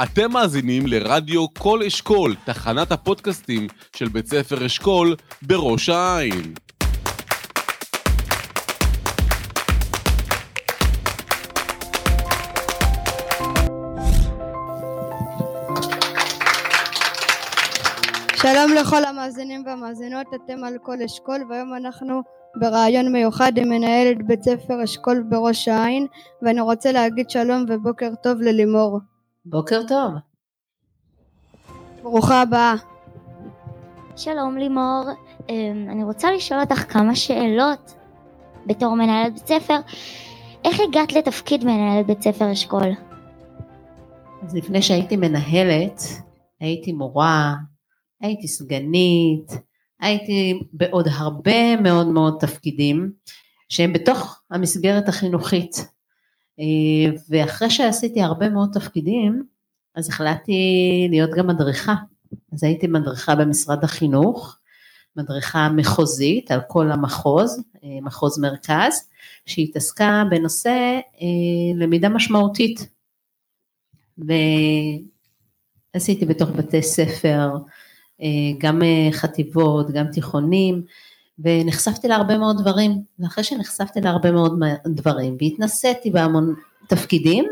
אתם מאזינים לרדיו כל אשכול, תחנת הפודקאסטים של בית ספר אשכול בראש העין. שלום לכל המאזינים והמאזינות, אתם על כל אשכול והיום אנחנו ברעיון מיוחד עם מנהלת בית ספר אשכול בראש העין ואני רוצה להגיד שלום ובוקר טוב ללימור. בוקר טוב. ברוכה הבאה. שלום לימור, אמ, אני רוצה לשאול אותך כמה שאלות בתור מנהלת בית ספר. איך הגעת לתפקיד מנהלת בית ספר אשכול? אז לפני שהייתי מנהלת, הייתי מורה, הייתי סגנית, הייתי בעוד הרבה מאוד מאוד תפקידים שהם בתוך המסגרת החינוכית. אה, ואחרי שעשיתי הרבה מאוד תפקידים, אז החלטתי להיות גם מדריכה. אז הייתי מדריכה במשרד החינוך, מדריכה מחוזית על כל המחוז, אה, מחוז מרכז, שהתעסקה בנושא אה, למידה משמעותית. ועשיתי בתוך בתי ספר, גם חטיבות, גם תיכונים, ונחשפתי להרבה מאוד דברים, ואחרי שנחשפתי להרבה מאוד דברים והתנסיתי בהמון תפקידים,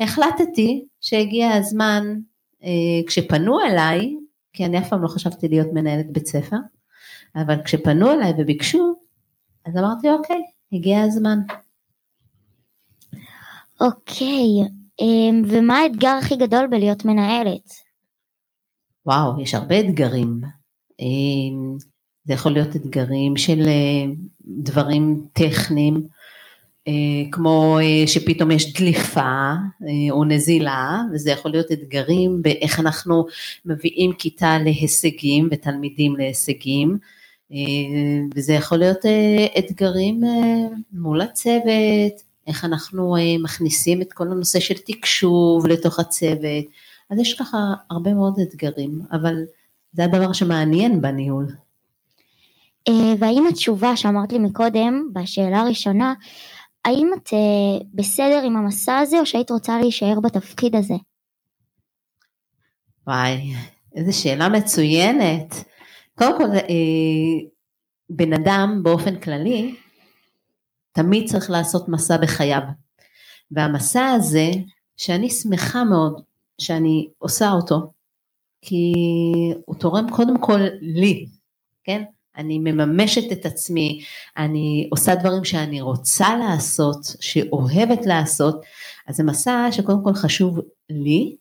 החלטתי שהגיע הזמן, אה, כשפנו אליי, כי אני אף פעם לא חשבתי להיות מנהלת בית ספר, אבל כשפנו אליי וביקשו, אז אמרתי אוקיי, הגיע הזמן. אוקיי, אמ, ומה האתגר הכי גדול בלהיות מנהלת? וואו, יש הרבה אתגרים. זה יכול להיות אתגרים של אה, דברים טכניים, אה, כמו אה, שפתאום יש דליפה או נזילה, וזה יכול להיות אתגרים באיך אנחנו מביאים כיתה להישגים ותלמידים להישגים, וזה יכול להיות אתגרים מול הצוות, איך אנחנו מכניסים את כל הנושא של תקשוב לתוך הצוות, אז יש ככה הרבה מאוד אתגרים, אבל זה הדבר שמעניין בניהול. אה, והאם התשובה שאמרת לי מקודם, בשאלה הראשונה, האם את אה, בסדר עם המסע הזה או שהיית רוצה להישאר בתפקיד הזה? וואי, איזו שאלה מצוינת. קודם כל, אה, בן אדם באופן כללי, תמיד צריך לעשות מסע בחייו. והמסע הזה, שאני שמחה מאוד שאני עושה אותו, כי הוא תורם קודם כל לי, כן? אני מממשת את עצמי, אני עושה דברים שאני רוצה לעשות, שאוהבת לעשות, אז זה מסע שקודם כל חשוב לי,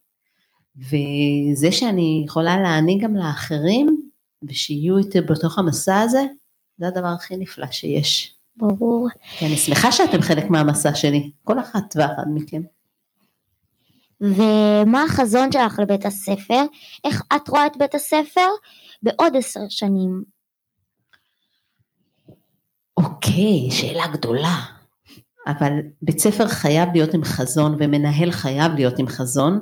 וזה שאני יכולה להעניק גם לאחרים, ושיהיו איתי בתוך המסע הזה, זה הדבר הכי נפלא שיש. ברור. כי אני שמחה שאתם חלק מהמסע שלי, כל אחת ואחד מכם. ומה החזון שלך לבית הספר? איך את רואה את בית הספר בעוד עשר שנים? אוקיי, שאלה גדולה. אבל בית ספר חייב להיות עם חזון ומנהל חייב להיות עם חזון,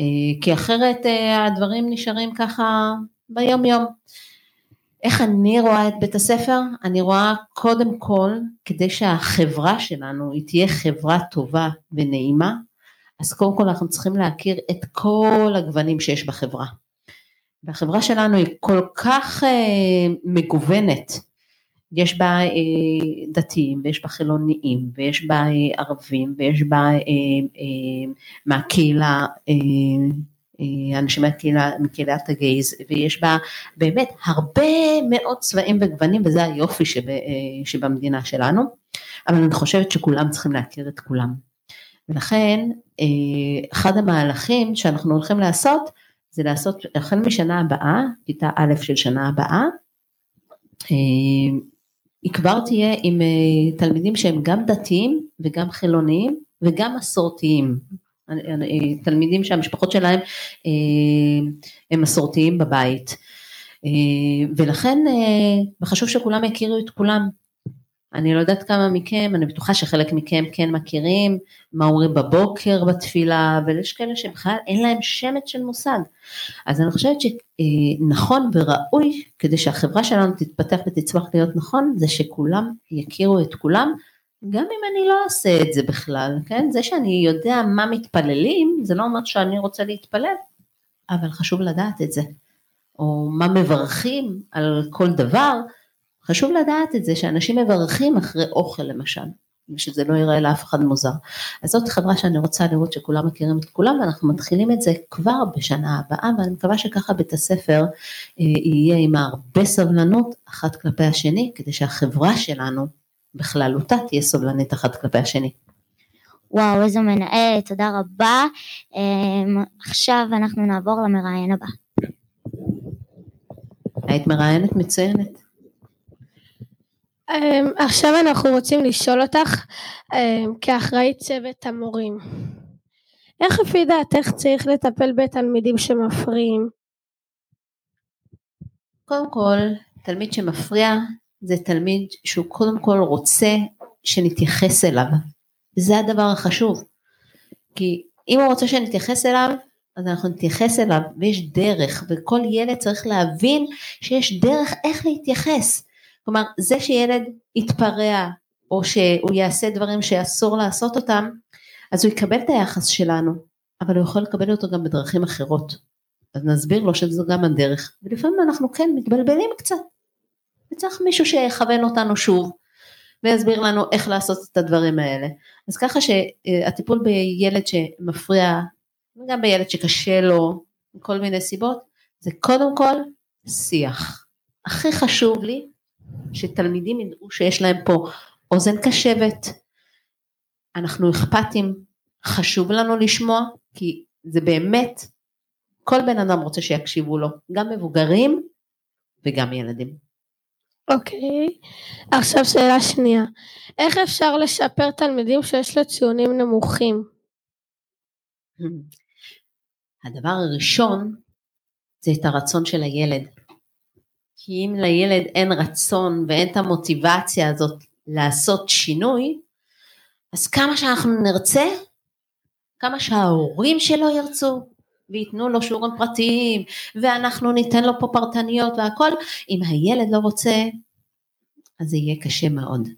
אה, כי אחרת אה, הדברים נשארים ככה ביום יום. איך אני רואה את בית הספר? אני רואה קודם כל, כדי שהחברה שלנו היא תהיה חברה טובה ונעימה, אז קודם כל אנחנו צריכים להכיר את כל הגוונים שיש בחברה. והחברה שלנו היא כל כך אה, מגוונת, יש בה אה, דתיים ויש בה חילוניים ויש בה אה, ערבים ויש בה אה, אה, מהקהילה, אה, אה, אנשים מהקהילה, מקהילת הגייז ויש בה באמת הרבה מאוד צבעים וגוונים וזה היופי שב, אה, שבמדינה שלנו, אבל אני חושבת שכולם צריכים להכיר את כולם. ולכן אה, אחד המהלכים שאנחנו הולכים לעשות זה לעשות החל משנה הבאה, כיתה א' של שנה הבאה, אה, היא כבר תהיה עם אה, תלמידים שהם גם דתיים וגם חילוניים וגם מסורתיים. תלמידים שהמשפחות שלהם הם מסורתיים בבית. ולכן חשוב שכולם יכירו את כולם, אני לא יודעת כמה מכם, אני בטוחה שחלק מכם כן מכירים מה אומרים בבוקר בתפילה, ויש כאלה שבכלל אין להם שמץ של מושג. אז אני חושבת שנכון וראוי, כדי שהחברה שלנו תתפתח ותצמח להיות נכון, זה שכולם יכירו את כולם, גם אם אני לא אעשה את זה בכלל, כן? זה שאני יודע מה מתפללים, זה לא אומר שאני רוצה להתפלל, אבל חשוב לדעת את זה. או מה מברכים על כל דבר, חשוב לדעת את זה שאנשים מברכים אחרי אוכל למשל, ושזה לא ייראה לאף אחד מוזר. אז זאת חברה שאני רוצה לראות שכולם מכירים את כולם ואנחנו מתחילים את זה כבר בשנה הבאה ואני מקווה שככה בית הספר אה, יהיה עם הרבה סבלנות אחת כלפי השני כדי שהחברה שלנו בכללותה תהיה סובלנית אחת כלפי השני. וואו, איזו מנהלת, תודה רבה. Um, עכשיו אנחנו נעבור למראיין הבא. היית מראיינת מצוינת. Um, עכשיו אנחנו רוצים לשאול אותך, um, כאחראית צוות המורים, איך לפי דעתך צריך לטפל בתלמידים שמפריעים? קודם כל, תלמיד שמפריע זה תלמיד שהוא קודם כל רוצה שנתייחס אליו. זה הדבר החשוב. כי אם הוא רוצה שנתייחס אליו, אז אנחנו נתייחס אליו ויש דרך וכל ילד צריך להבין שיש דרך איך להתייחס. כלומר זה שילד יתפרע או שהוא יעשה דברים שאסור לעשות אותם אז הוא יקבל את היחס שלנו אבל הוא יכול לקבל אותו גם בדרכים אחרות. אז נסביר לו שזו גם הדרך ולפעמים אנחנו כן מתבלבלים קצת וצריך מישהו שיכוון אותנו שוב ויסביר לנו איך לעשות את הדברים האלה. אז ככה שהטיפול בילד שמפריע, גם בילד שקשה לו, מכל מיני סיבות, זה קודם כל שיח. הכי חשוב לי שתלמידים ידעו שיש להם פה אוזן קשבת, אנחנו אכפתים, חשוב לנו לשמוע, כי זה באמת, כל בן אדם רוצה שיקשיבו לו, גם מבוגרים וגם ילדים. אוקיי, עכשיו שאלה שנייה, איך אפשר לשפר תלמידים שיש לו ציונים נמוכים? הדבר הראשון זה את הרצון של הילד. כי אם לילד אין רצון ואין את המוטיבציה הזאת לעשות שינוי, אז כמה שאנחנו נרצה, כמה שההורים שלו ירצו, וייתנו לו שיעורים פרטיים, ואנחנו ניתן לו פה פרטניות והכל, אם הילד לא רוצה, אז זה יהיה קשה מאוד.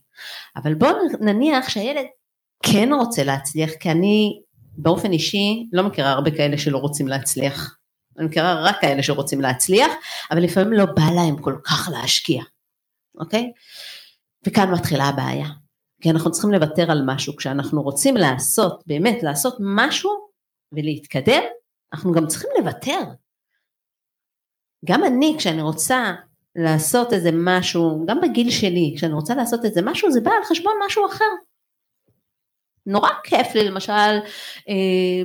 אבל בואו נניח שהילד כן רוצה להצליח, כי אני באופן אישי לא מכירה הרבה כאלה שלא רוצים להצליח. אני מכירה רק כאלה שרוצים להצליח, אבל לפעמים לא בא להם כל כך להשקיע, אוקיי? וכאן מתחילה הבעיה. כי אנחנו צריכים לוותר על משהו, כשאנחנו רוצים לעשות, באמת לעשות משהו ולהתקדם, אנחנו גם צריכים לוותר. גם אני כשאני רוצה לעשות איזה משהו, גם בגיל שלי, כשאני רוצה לעשות איזה משהו זה בא על חשבון משהו אחר. נורא כיף לי למשל אה,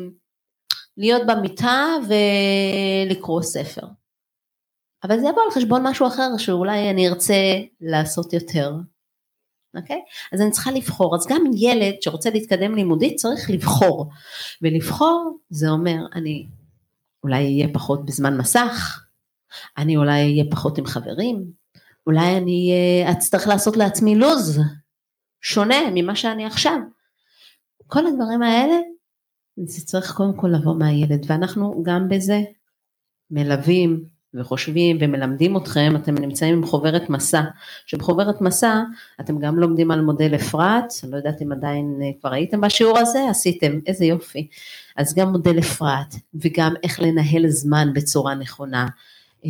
להיות במיטה ולקרוא ספר. אבל זה יבוא על חשבון משהו אחר שאולי אני ארצה לעשות יותר. אוקיי? אז אני צריכה לבחור. אז גם ילד שרוצה להתקדם לימודית צריך לבחור. ולבחור זה אומר אני אולי אהיה פחות בזמן מסך, אני אולי אהיה פחות עם חברים, אולי אני אצטרך לעשות לעצמי לו"ז שונה ממה שאני עכשיו. כל הדברים האלה זה צריך קודם כל לבוא מהילד ואנחנו גם בזה מלווים וחושבים ומלמדים אתכם, אתם נמצאים עם חוברת מסע, שבחוברת מסע אתם גם לומדים על מודל אפרת, אני לא יודעת אם עדיין אה, כבר הייתם בשיעור הזה, עשיתם, איזה יופי. אז גם מודל אפרת וגם איך לנהל זמן בצורה נכונה, אה,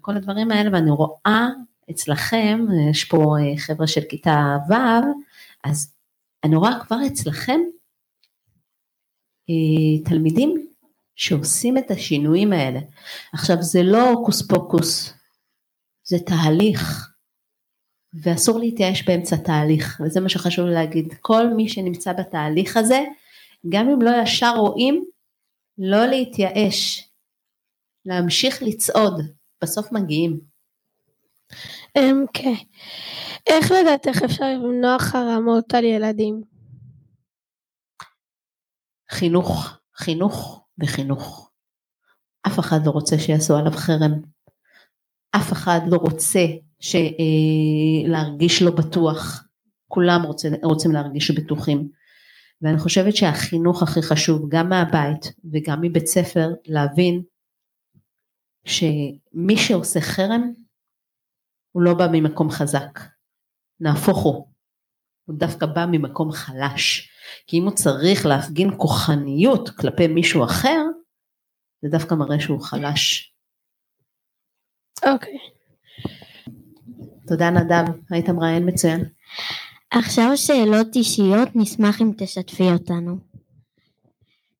כל הדברים האלה ואני רואה אצלכם, יש פה אה, חבר'ה של כיתה ו', אז אני רואה כבר אצלכם תלמידים שעושים את השינויים האלה. עכשיו זה לא הוקוס פוקוס, זה תהליך, ואסור להתייאש באמצע תהליך, וזה מה שחשוב להגיד. כל מי שנמצא בתהליך הזה, גם אם לא ישר רואים, לא להתייאש, להמשיך לצעוד, בסוף מגיעים. אמ, כן. איך לדעתך אפשר למנוע חרמות על ילדים? חינוך, חינוך וחינוך. אף אחד לא רוצה שיעשו עליו חרם. אף אחד לא רוצה ש, אה, להרגיש לא בטוח. כולם רוצה, רוצים להרגיש בטוחים. ואני חושבת שהחינוך הכי חשוב, גם מהבית וגם מבית ספר, להבין שמי שעושה חרם, הוא לא בא ממקום חזק. נהפוך הוא. הוא דווקא בא ממקום חלש. כי אם הוא צריך להפגין כוחניות כלפי מישהו אחר, זה דווקא מראה שהוא חלש. אוקיי. תודה נדב, היית מראיין מצוין. עכשיו שאלות אישיות, נשמח אם תשתפי אותנו.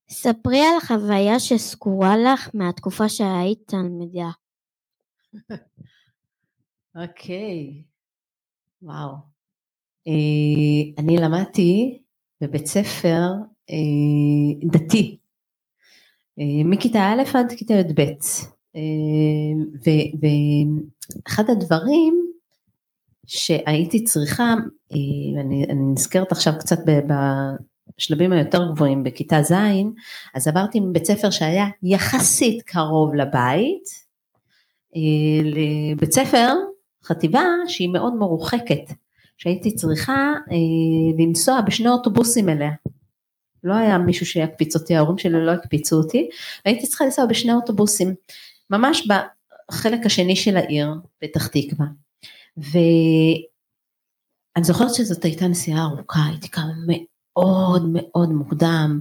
ספרי על חוויה שזכורה לך מהתקופה שהיית תלמידה. אוקיי, וואו. אה, אני למדתי בבית ספר אה, דתי, אה, מכיתה א' עד כיתה י"ב, ואחד הדברים שהייתי צריכה, אני, אני נזכרת עכשיו קצת בשלבים היותר גבוהים בכיתה ז', אז עברתי מבית ספר שהיה יחסית קרוב לבית, לבית ספר, חטיבה שהיא מאוד מרוחקת, שהייתי צריכה אה, לנסוע בשני אוטובוסים אליה. לא היה מישהו שיקפיץ אותי, ההורים שלי לא הקפיצו אותי, והייתי צריכה לנסוע בשני אוטובוסים, ממש בחלק השני של העיר, פתח תקווה. ואני זוכרת שזאת הייתה נסיעה ארוכה, הייתי קמה מאוד מאוד מוקדם,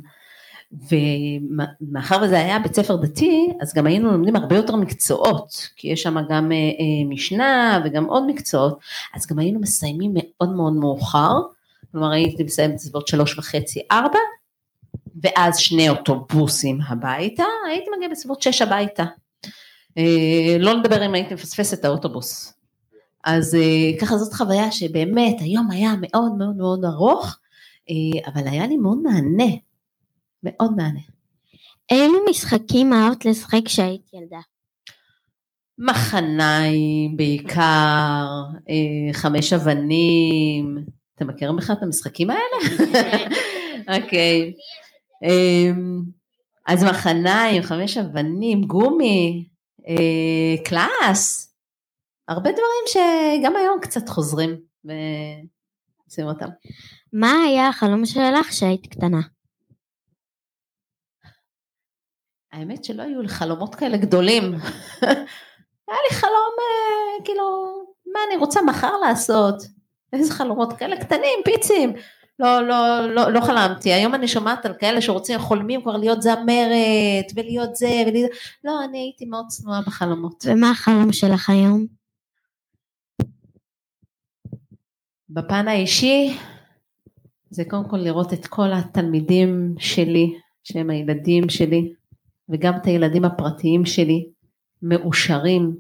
ומאחר וזה היה בית ספר דתי, אז גם היינו לומדים הרבה יותר מקצועות, כי יש שם גם אה, אה, משנה וגם עוד מקצועות, אז גם היינו מסיימים מאוד מאוד מאוחר, כלומר הייתי מסיימת בסביבות שלוש וחצי, ארבע, ואז שני אוטובוסים הביתה, הייתי מגיעה בסביבות שש הביתה. אה, לא לדבר אם הייתי מפספס את האוטובוס. אז ככה זאת חוויה שבאמת היום היה מאוד מאוד מאוד ארוך, אבל היה לי מאוד מענה. מאוד מעניין. אילו משחקים אהבת לשחק כשהיית ילדה? מחניים בעיקר, אה, חמש אבנים, אתם מכירים בכלל את המשחקים האלה? אוקיי. אמ, אז מחניים, חמש אבנים, גומי, אה, קלאס, הרבה דברים שגם היום קצת חוזרים ועושים אותם. מה היה החלום שלך כשהיית קטנה? האמת שלא היו לי חלומות כאלה גדולים. היה לי חלום, אה, כאילו, מה אני רוצה מחר לעשות? איזה חלומות כאלה קטנים, פיצים. לא, לא, לא, לא חלמתי. היום אני שומעת על כאלה שרוצים, חולמים כבר להיות זמרת, ולהיות זה, ולהיות... לא, אני הייתי מאוד צנועה בחלומות. ומה החלום שלך היום? בפן האישי, זה קודם כל לראות את כל התלמידים שלי, שהם הילדים שלי, וגם את הילדים הפרטיים שלי מאושרים,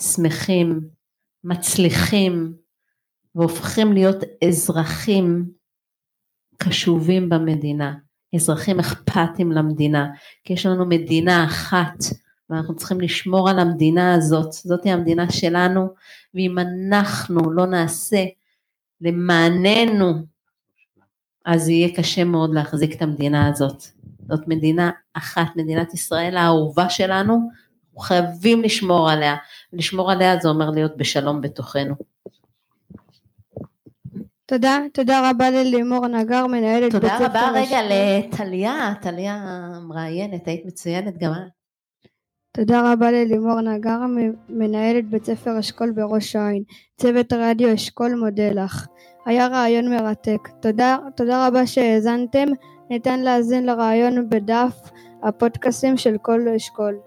שמחים, מצליחים והופכים להיות אזרחים קשובים במדינה, אזרחים אכפתים למדינה, כי יש לנו מדינה אחת ואנחנו צריכים לשמור על המדינה הזאת, זאתי המדינה שלנו, ואם אנחנו לא נעשה למעננו, אז יהיה קשה מאוד להחזיק את המדינה הזאת. זאת מדינה אחת, מדינת ישראל האהובה שלנו, אנחנו חייבים לשמור עליה. לשמור עליה זה אומר להיות בשלום בתוכנו. תודה, תודה רבה ללימור נגר, מנהלת בית ספר... תודה רבה רגע לטליה, טליה מראיינת, היית מצוינת גם את. תודה רבה ללימור נגר, מנהלת בית ספר אשכול בראש העין. צוות רדיו אשכול מודה לך. היה רעיון מרתק. תודה, תודה רבה שהאזנתם. ניתן להאזין לרעיון בדף הפודקאסים של כל אשכול.